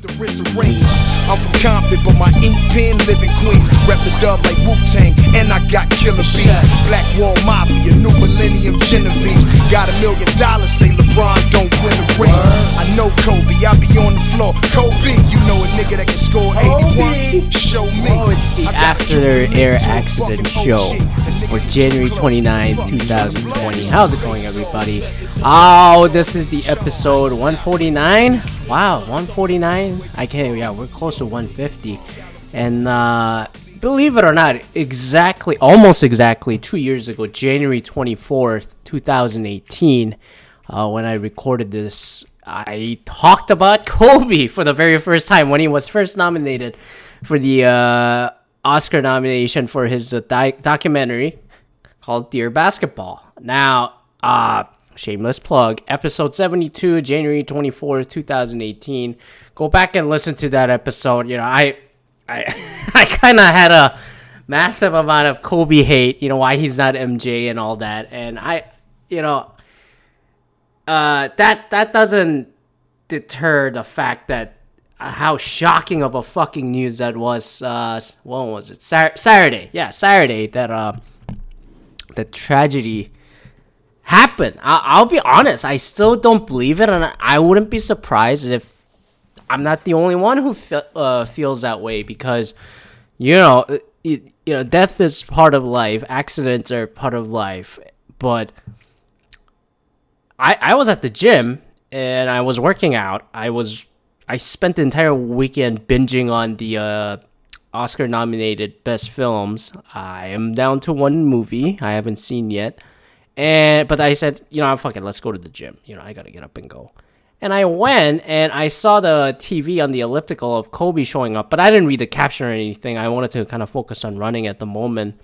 the RZA rings. I'm from Compton, but my ink pen live in Queens. Rep the dub like Wu Tang, and I got killer beats. Black Wall Mafia, New Millennium Genevieve. Got a million dollars, say LeBron don't win a ring. I know Kobe, I be on the floor. Kobe, you know a nigga that can score 81. Show me. Oh, it's the After Air Accident Show for January 29, 2020. How's it going, everybody? Oh, this is the episode 149. Wow, 149. I can't. Yeah, we're close to 150. And uh, believe it or not, exactly, almost exactly two years ago, January 24th, 2018, uh, when I recorded this, I talked about Kobe for the very first time when he was first nominated for the uh, Oscar nomination for his uh, di- documentary called Dear Basketball. Now, uh, shameless plug, episode 72, January 24th, 2018. Go back and listen to that episode. You know, I I I kind of had a massive amount of Kobe hate, you know, why he's not MJ and all that. And I, you know, uh, that that doesn't deter the fact that uh, how shocking of a fucking news that was. Uh, when was it? Sar- Saturday, yeah, Saturday. That uh, the tragedy happened. I- I'll be honest, I still don't believe it, and I wouldn't be surprised if I'm not the only one who fe- uh, feels that way because, you know, it, you know, death is part of life. Accidents are part of life, but I I was at the gym and I was working out. I was I spent the entire weekend binging on the uh, Oscar nominated best films. I am down to one movie I haven't seen yet. And but I said, you know, fuck it, let's go to the gym. You know, I gotta get up and go. And I went and I saw the TV on the elliptical of Kobe showing up, but I didn't read the caption or anything. I wanted to kind of focus on running at the moment.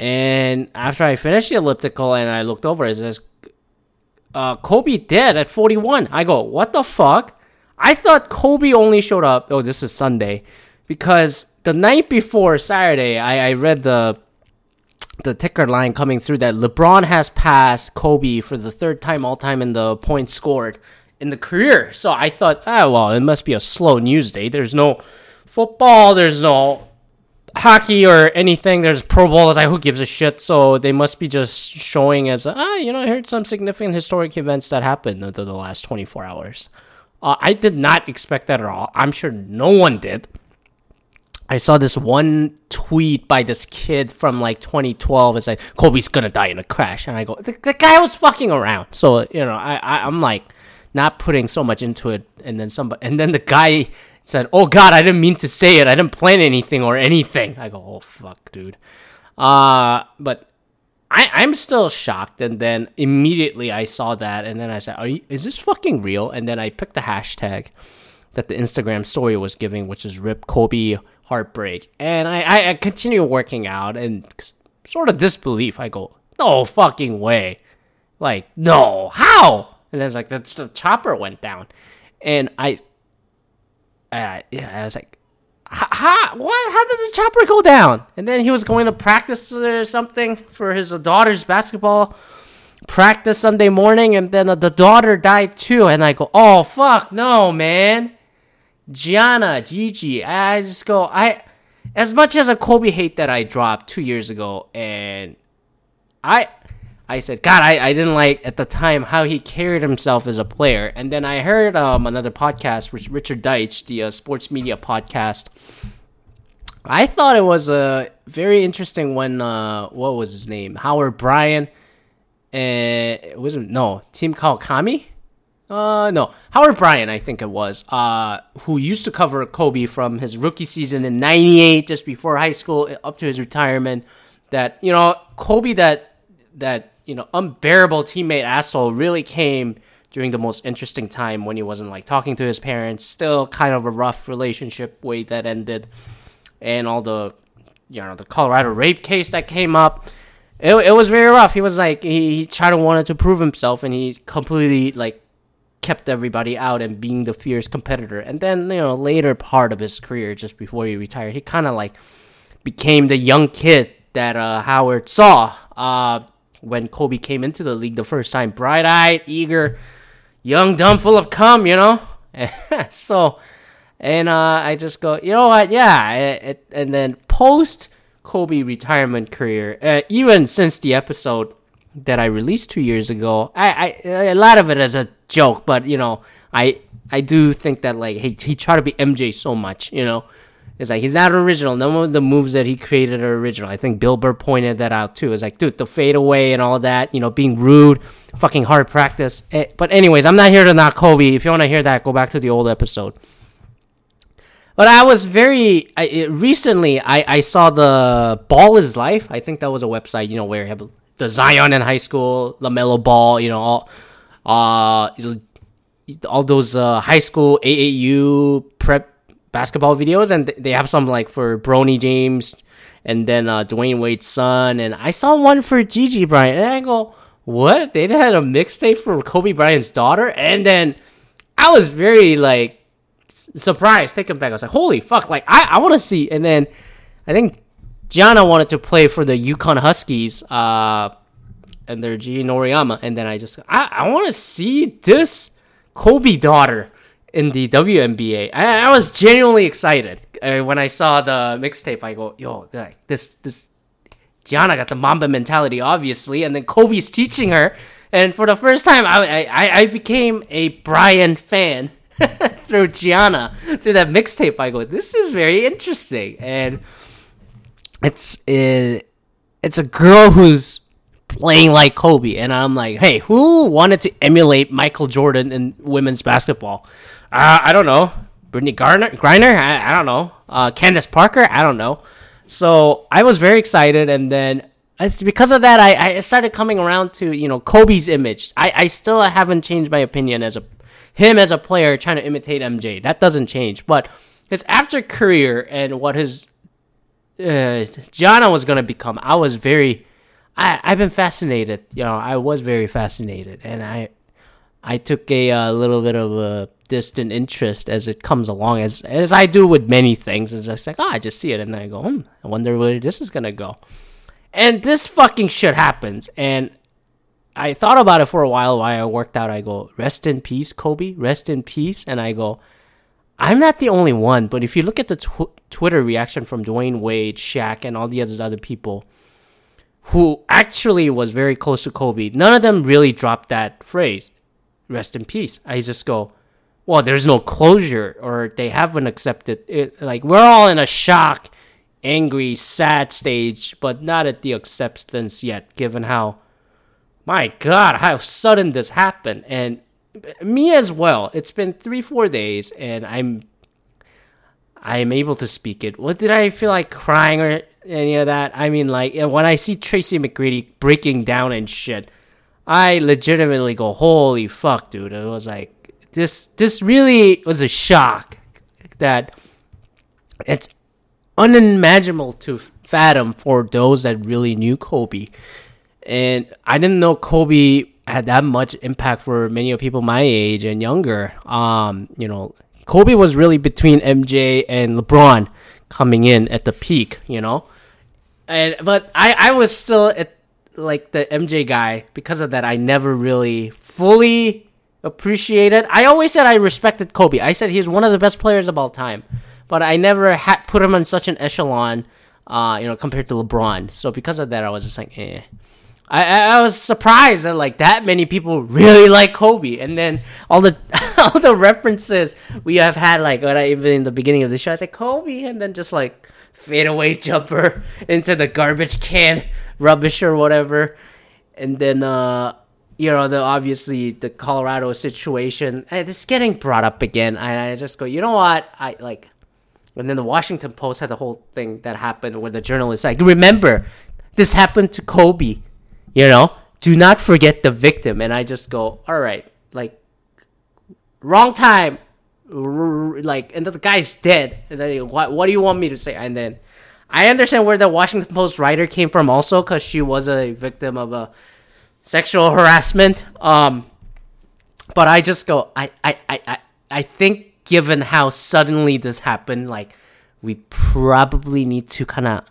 And after I finished the elliptical and I looked over, it says, uh, Kobe dead at 41. I go, what the fuck? I thought Kobe only showed up. Oh, this is Sunday, because the night before Saturday, I, I read the the ticker line coming through that LeBron has passed Kobe for the third time all time in the points scored in the career. So I thought, ah, well, it must be a slow news day. There's no football. There's no hockey or anything. There's Pro Bowl. It's like, who gives a shit? So they must be just showing as, ah, you know, I heard some significant historic events that happened over the last 24 hours. Uh, I did not expect that at all. I'm sure no one did. I saw this one tweet by this kid from like 2012. It's like Kobe's gonna die in a crash, and I go, the, the guy was fucking around. So you know, I, I I'm like not putting so much into it, and then somebody, and then the guy said, "Oh God, I didn't mean to say it. I didn't plan anything or anything." I go, "Oh fuck, dude." Uh, but I, I'm still shocked, and then immediately I saw that, and then I said, Are you, "Is this fucking real?" And then I picked the hashtag that the Instagram story was giving, which is "Rip Kobe Heartbreak," and I, I, continue working out and sort of disbelief. I go, "No fucking way!" Like, no, how? And then it's like the, the chopper went down, and I, I, yeah, I was like, how, what? How did the chopper go down? And then he was going to practice or something for his daughter's basketball practice Sunday morning, and then the daughter died too. And I go, oh fuck, no, man, Gianna, Gigi. I just go, I, as much as a Kobe hate that I dropped two years ago, and I. I said, God, I, I didn't like at the time how he carried himself as a player. And then I heard um, another podcast, Richard Deitsch, the uh, sports media podcast. I thought it was a very interesting when, uh, what was his name? Howard Bryan. And Uh, was it, no, Tim Kawakami? Uh, no, Howard Bryan, I think it was, uh, who used to cover Kobe from his rookie season in 98, just before high school, up to his retirement. That, you know, Kobe, that, that, you know, unbearable teammate asshole really came during the most interesting time when he wasn't like talking to his parents, still kind of a rough relationship way that ended, and all the, you know, the Colorado rape case that came up. It, it was very rough. He was like, he, he tried to wanted to prove himself, and he completely like kept everybody out and being the fierce competitor. And then, you know, later part of his career, just before he retired, he kind of like became the young kid that uh, Howard saw uh, when Kobe came into the league the first time. Bright eyed, eager, young, dumb, full of cum, you know? so, and uh, I just go, you know what? Yeah. It, it, and then post Kobe retirement career, uh, even since the episode that I released two years ago, I, I a lot of it is a joke, but you know, I I do think that like he he tried to be MJ so much, you know. It's like he's not original. None of the moves that he created are original. I think Bill Burr pointed that out too. It's like, dude, the fadeaway and all that, you know, being rude, fucking hard practice. Eh, but anyways, I'm not here to knock Kobe. If you want to hear that, go back to the old episode. But I was very I, it, recently. I, I saw the Ball is Life. I think that was a website, you know, where the Zion in high school, LaMelo Ball, you know, all uh, all those uh, high school AAU prep basketball videos, and they have some like for Bronny James and then uh, Dwyane Wade's son, and I saw one for Gigi Bryant, and I go, what? They had a mixtape for Kobe Bryant's daughter, and then I was very like surprised, taken back. I was like, holy fuck, like I, I want to see, and then I think Gianna wanted to play for the UConn Huskies, uh, and their Geno Auriemma, and then I just I, I want to see this Kobe daughter in the WNBA. I, I was genuinely excited uh, when I saw the mixtape. I go, yo, like this this Gianna got the Mamba mentality, obviously, and then Kobe's teaching her. And for the first time, I I, I became a Bryant fan through Gianna through that mixtape. I go, this is very interesting, and it's it, it's a girl who's playing like Kobe, and I'm like, hey, who wanted to emulate Michael Jordan in women's basketball? Uh, I don't know. Brittney Garner, Griner, I, I don't know. Uh, Candace Parker, I don't know. So I was very excited, and then because of that, I, I started coming around to you know Kobe's image. I, I still haven't changed my opinion as a him as a player trying to imitate MJ. That doesn't change, but his after career and what his uh, Gianna was gonna become, I was very. I I've been fascinated. You know, I was very fascinated, and I I took a, a uh, little bit of a distant interest as it comes along, as as I do with many things. It's just like, oh, I just see it, and then I go, hmm, I wonder where this is gonna go. And this fucking shit happens, and I thought about it for a while while I worked out. I go, rest in peace, Kobe, rest in peace, and I go. I'm not the only one, but if you look at the tw- Twitter reaction from Dwyane Wade, Shaq, and all the other people who actually was very close to Kobe, none of them really dropped that phrase, rest in peace. I just go, well, there's no closure or they haven't accepted it. Like we're all in a shock, angry, sad stage, but not at the acceptance yet, given how, my God, how sudden this happened. And me as well. It's been three, four days, and I'm, I'm able to speak it. What did I feel like crying or any of that? I mean, like when I see Tracy McGrady breaking down and shit, I legitimately go, "Holy fuck, dude!" It was like this this really was a shock that it's unimaginable to fathom for those that really knew Kobe. And I didn't know Kobe had that much impact for many of people my age and younger. Um, you know, Kobe was really between MJ and LeBron coming in at the peak, you know. And but I I was still at like the MJ guy because of that I never really fully appreciated. I always said I respected Kobe. I said he's one of the best players of all time, but I never had put him on such an echelon, uh, you know, compared to LeBron. So because of that, I was just like, eh. I, I was surprised that like that many people really like Kobe, and then all the all the references we have had like when I, even in the beginning of the show, I said Kobe, and then just like fade away jumper into the garbage can rubbish or whatever, and then uh you know, the obviously the Colorado situation, it's getting brought up again. And I just go, you know what? I like, and then the Washington Post had the whole thing that happened where the journalist like, remember, this happened to Kobe. You know, do not forget the victim. And I just go, all right, like, wrong time. Like, and the guy's dead. And then what? What do you want me to say? And then I understand where the Washington Post writer came from also because she was a victim of a sexual harassment. Um, but I just go, I, I, I, I I think given how suddenly this happened, like we probably need to kind of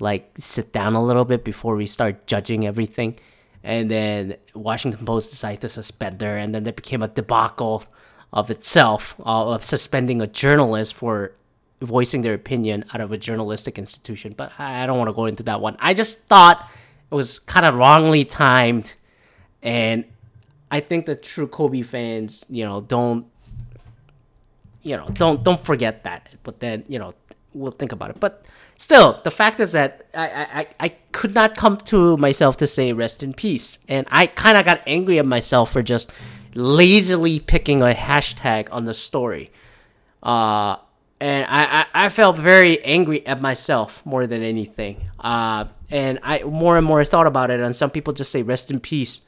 like sit down a little bit before we start judging everything. And then Washington Post decided to suspend her, and then there became a debacle of itself uh, of suspending a journalist for voicing their opinion out of a journalistic institution. But I don't want to go into that one. I just thought it was kind of wrongly timed, and I think the true Kobe fans, you know, don't, you know, don't don't forget that. But then, you know, we'll think about it. But still, the fact is that I I, I could not come to myself to say rest in peace, and I kind of got angry at myself for just lazily picking a hashtag on the story. Uh, and I, I, I, felt very angry at myself more than anything. Uh, and I more and more thought about it, and some people just say "rest in peace,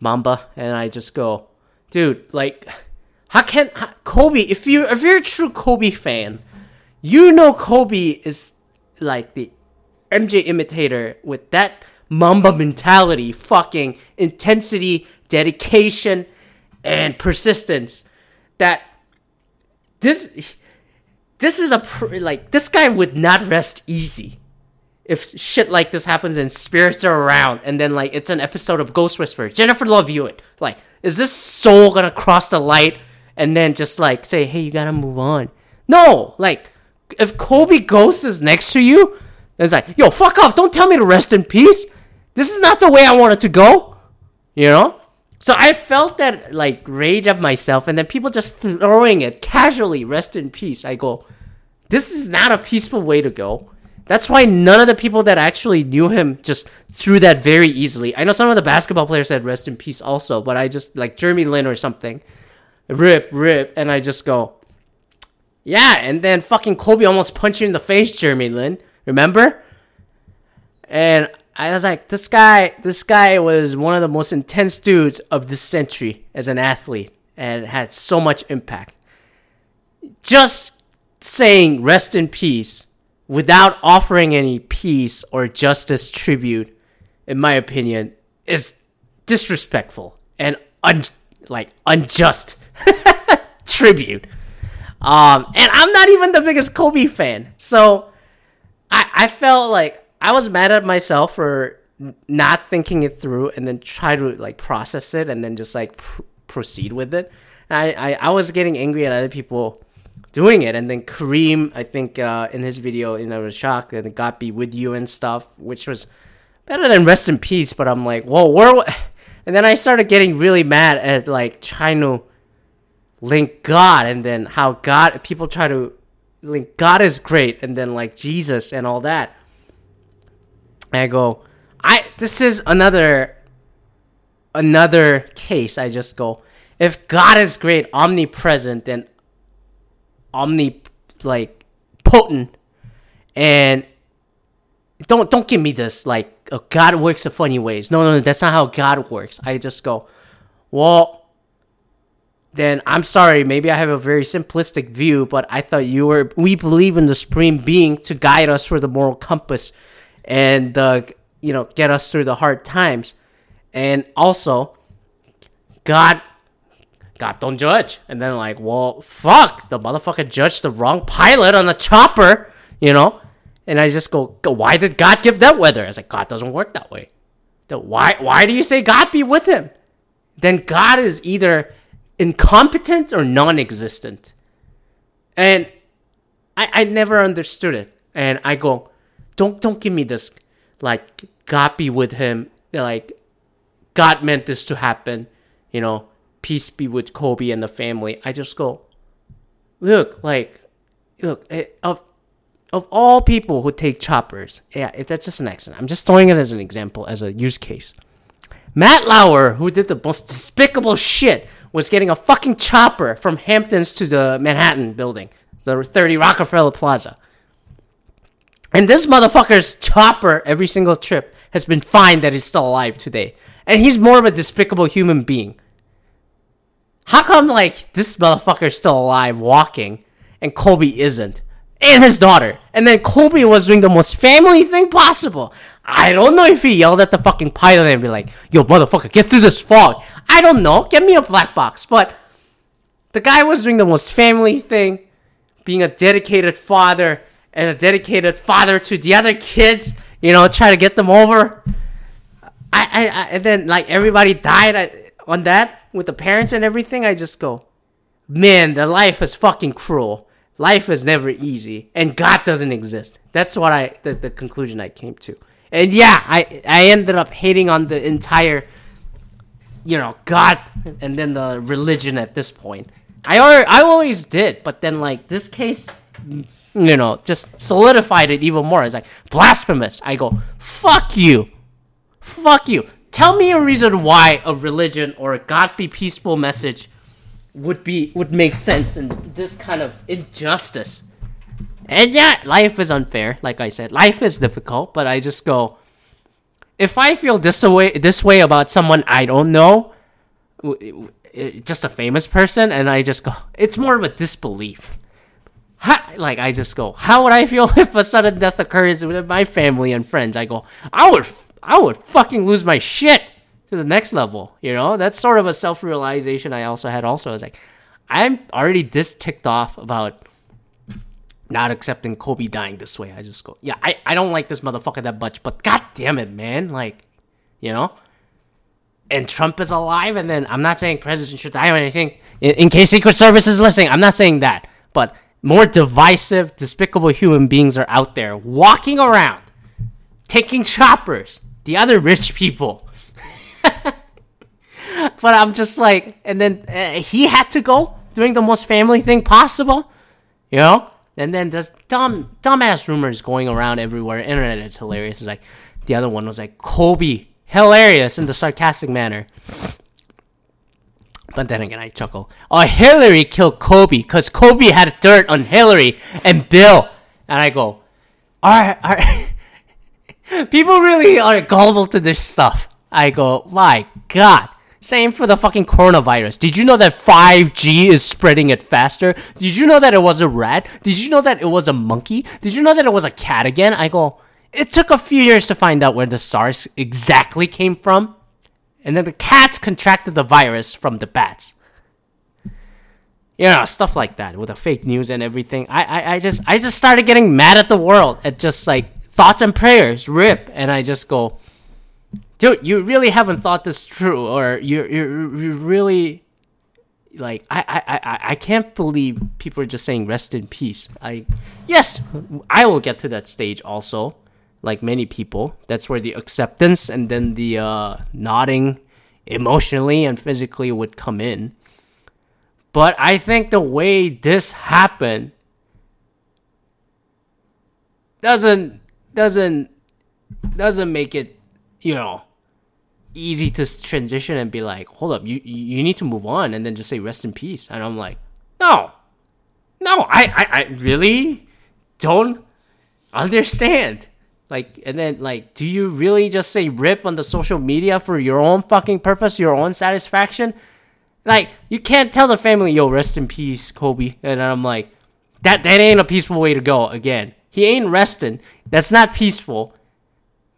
Mamba," and I just go, dude, like, how can how, Kobe? If you if you're a true Kobe fan, you know Kobe is like the MJ imitator with that Mamba mentality, fucking intensity, dedication, and persistence. That this this is a like this guy would not rest easy if shit like this happens and spirits are around and then like it's an episode of Ghost Whisperer. Jennifer Love Hewitt. Like, is this soul gonna cross the light and then just like say, hey, you gotta move on? No, like if Kobe Ghost is next to you, it's like, yo, fuck off, don't tell me to rest in peace. This is not the way I want it to go. You know? So I felt that like rage of myself, and then people just throwing it casually, rest in peace. I go, this is not a peaceful way to go. That's why none of the people that actually knew him just threw that very easily. I know some of the basketball players said rest in peace also, but I just like Jeremy Lin or something, rip, rip, and I just go, yeah. And then fucking Kobe almost punched you in the face, Jeremy Lin. Remember? And I was like, this guy, this guy was one of the most intense dudes of this century as an athlete and had so much impact. Just saying rest in peace without offering any peace or justice tribute, in my opinion, is disrespectful and un- like unjust tribute. Um, and I'm not even the biggest Kobe fan, so I I felt like I was mad at myself for not thinking it through and then try to like process it and then just like pr- proceed with it. I, I, I was getting angry at other people doing it, and then Kareem, I think uh, in his video, you know, was shocked and got be with you and stuff, which was better than rest in peace. But I'm like, whoa, where? And then I started getting really mad at like trying to link God, and then how God people try to link God is great, and then like Jesus and all that. I go, I this is another another case. I just go, if God is great, omnipresent, then omni like potent, and don't don't give me this like oh, God works in funny ways. No, no, no, that's not how God works. I just go, well. Then I'm sorry, maybe I have a very simplistic view, but I thought you were. We believe in the supreme being to guide us for the moral compass and uh, you know get us through the hard times. And also god god don't judge. And then like well fuck the motherfucker judged the wrong pilot on the chopper you know? And i just go, why did god give that weather? I was like god doesn't work that way. Why why do you say god be with him? Then god is either incompetent or non-existent and i i never understood it and i go don't don't give me this like God be with him. Like God meant this to happen. You know, peace be with Kobe and the family. I just go, look, like, look, eh, of of all people who take choppers, yeah, that's just an accident. I'm just throwing it as an example, as a use case. Matt Lauer, who did the most despicable shit, was getting a fucking chopper from Hamptons to the Manhattan building, the 30 Rockefeller Plaza. And this motherfucker's chopper every single trip has been fine that he's still alive today. And he's more of a despicable human being. How come, like, this motherfucker's still alive walking and Kobe isn't? And his daughter. And then Kobe was doing the most family thing possible. I don't know if he yelled at the fucking pilot and be like, yo, motherfucker, get through this fog. I don't know. Get me a black box. But the guy was doing the most family thing, being a dedicated father and a dedicated father to the other kids, you know, try to get them over. I, I, I and then like everybody died on that with the parents and everything. I just go, man, the life is fucking cruel. Life is never easy, and God doesn't exist. That's what I the, the conclusion I came to. And yeah, I I ended up hating on the entire, you know, God and then the religion at this point. I already, I always did, but then like this case, you know, just solidified it even more. It's like blasphemous. I go, fuck you, fuck you. Tell me a reason why a religion or a God be peaceful message would be would make sense in this kind of injustice. And yeah, life is unfair. Like I said, life is difficult. But I just go, if I feel this way this way about someone I don't know, just a famous person, and I just go, it's more of a disbelief. Like I just go, how would I feel if a sudden death occurs with my family and friends? I go, I would, I would fucking lose my shit to the next level. You know, that's sort of a self realization I also had. Also, I was like, I'm already this ticked off about not accepting Kobe dying this way. I just go, yeah, I, I don't like this motherfucker that much, but god damn it, man, like, you know. And Trump is alive, and then I'm not saying president should die or anything. In, in case Secret Service is listening, I'm not saying that, but more divisive, despicable human beings are out there walking around, taking choppers, the other rich people but I'm just like, and then uh, he had to go doing the most family thing possible, you know. And then there's dumb, dumbass rumors going around everywhere. Internet it's hilarious. It's like the other one was like Kobe, hilarious in the sarcastic manner. But then again, I chuckle. Oh, Hillary killed Kobe because Kobe had dirt on Hillary and Bill. And I go, all right. People really are gullible to this stuff. I go, my God. Same for the fucking coronavirus. Did you know that 5G is spreading it faster? Did you know that it was a rat? Did you know that it was a monkey? Did you know that it was a cat again? I go, it took a few years to find out where the SARS exactly came from. And then the cats contracted the virus from the bats. You know, stuff like that with the fake news and everything. I, I, I just I just started getting mad at the world at just like thoughts and prayers, rip, and I just go, dude, you really haven't thought this through, or you you you really like I, I I I can't believe people are just saying rest in peace. I yes, I will get to that stage also. Like many people, that's where the acceptance and then the uh, nodding emotionally and physically would come in. But I think the way this happened doesn't doesn't doesn't make it, you know, easy to transition and be like, hold up, you you need to move on, and then just say rest in peace. And I'm like, no, no, I I, I really don't understand. Like, and then like, do you really just say rip on the social media for your own fucking purpose, your own satisfaction? Like, you can't tell the family, yo, rest in peace, Kobe. And I'm like, that that ain't a peaceful way to go. Again, he ain't resting. That's not peaceful.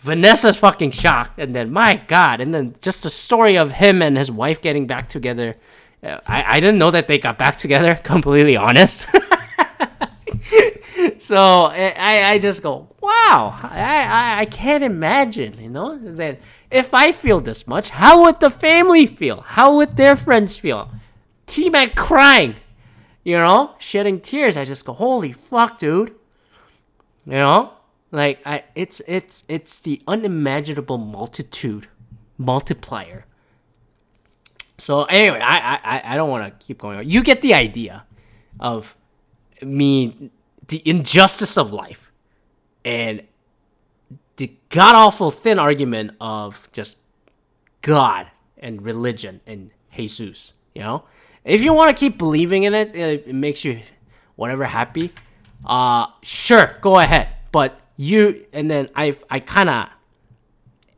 Vanessa's fucking shocked, and then my god, and then just the story of him and his wife getting back together. Uh, I, I didn't know that they got back together. Completely honest. so I, I just go, wow, I, I, I can't imagine, you know, that if I feel this much, how would the family feel? How would their friends feel? T Mac crying, you know, shedding tears. I just go, holy fuck, dude. You know, like I, it's it's it's the unimaginable multitude multiplier. So anyway, I I I don't want to keep going. You get the idea of me, the injustice of life, and the god awful thin argument of just God and religion and Jesus. You know, if you want to keep believing in it, it makes you whatever happy. Uh, sure, go ahead. But you and then I I kind of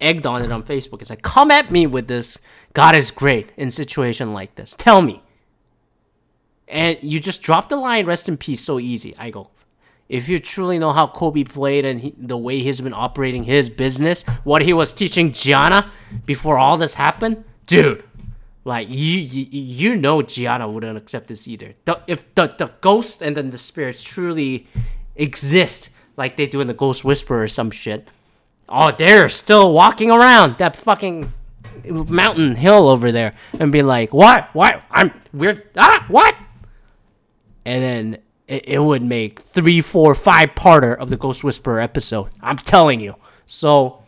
egged on it on Facebook. It's like, come at me with this. God is great in situation like this. Tell me. And you just drop the line, rest in peace, so easy. I go, if you truly know how Kobe played and he, the way he's been operating his business, what he was teaching Gianna before all this happened, dude, like you, you, you know Gianna wouldn't accept this either. The, if the, the ghost and then the spirits truly exist, like they do in the Ghost Whisperer or some shit. Oh, they're still walking around that fucking mountain hill over there and be like, "What? What? I'm weird. Ah, what? and then it, it would make three, four, five parter of the Ghost Whisperer episode. I'm telling you. So,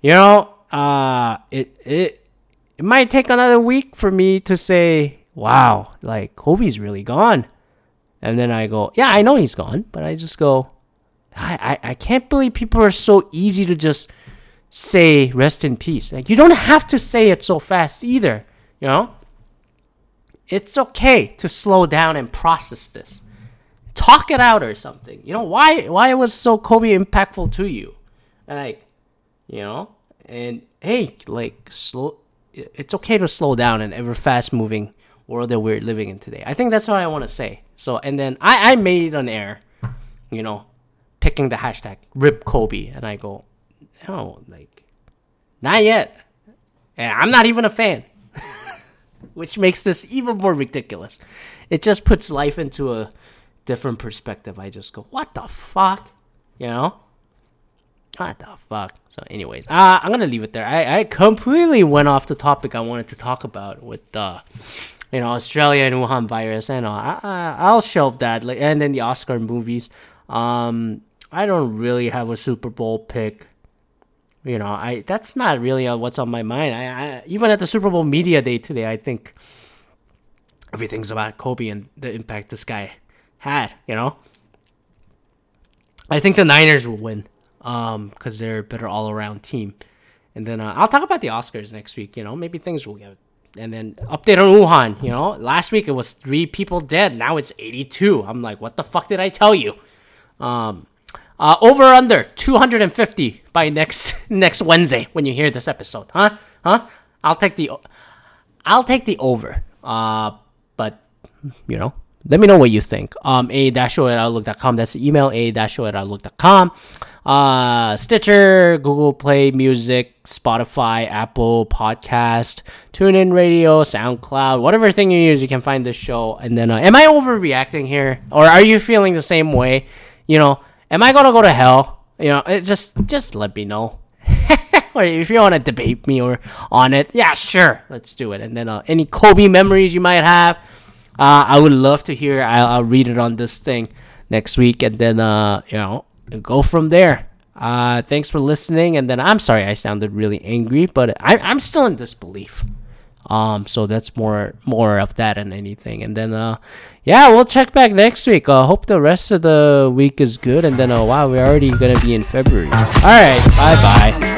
you know, uh, it it it might take another week for me to say, wow, like Kobe's really gone. And then I go, yeah, I know he's gone, but I just go, I, I, I can't believe people are so easy to just say rest in peace. Like you don't have to say it so fast either, you know? It's okay to slow down and process this. Talk it out or something. You know, why why it was so Kobe impactful to you? Like, you know, and hey, like slow it's okay to slow down in ever fast moving world that we're living in today. I think that's what I want to say. So and then I, I made an error, you know, picking the hashtag rip Kobe and I go, no, like not yet. And I'm not even a fan. Which makes this even more ridiculous. It just puts life into a different perspective. I just go, what the fuck? You know? What the fuck? So, anyways, uh, I'm gonna leave it there. I, I completely went off the topic I wanted to talk about with uh, you know, Australia and Wuhan virus. And uh, I, I'll shelve that. Like, and then the Oscar movies. Um, I don't really have a Super Bowl pick. You know, I that's not really what's on my mind. I, I even at the Super Bowl media day today, I think everything's about Kobe and the impact this guy had. You know, I think the Niners will win um because they're a better all around team. And then uh, I'll talk about the Oscars next week. You know, maybe things will get. And then update on Wuhan. You know, last week it was three people dead. Now it's 82. I'm like, what the fuck did I tell you? Um, uh, over under 250 by next next Wednesday when you hear this episode, huh? Huh? I'll take the I'll take the over. Uh, but you know, let me know what you think. Um, a dash show at outlook.com. That's the email. A dash show at outlook.com. Uh, Stitcher, Google Play Music, Spotify, Apple Podcast, TuneIn Radio, SoundCloud, whatever thing you use, you can find this show. And then, uh, am I overreacting here, or are you feeling the same way? You know, am I gonna go to hell? You know, it just just let me know. or if you want to debate me or on it, yeah, sure, let's do it. And then uh, any Kobe memories you might have, uh, I would love to hear. I'll, I'll read it on this thing next week, and then uh, you know, go from there. Uh, thanks for listening. And then I'm sorry I sounded really angry, but I, I'm still in disbelief. Um, so that's more more of that than anything. And then uh, yeah, we'll check back next week. I uh, hope the rest of the week is good. And then uh, wow, we're already gonna be in February. All right, bye bye.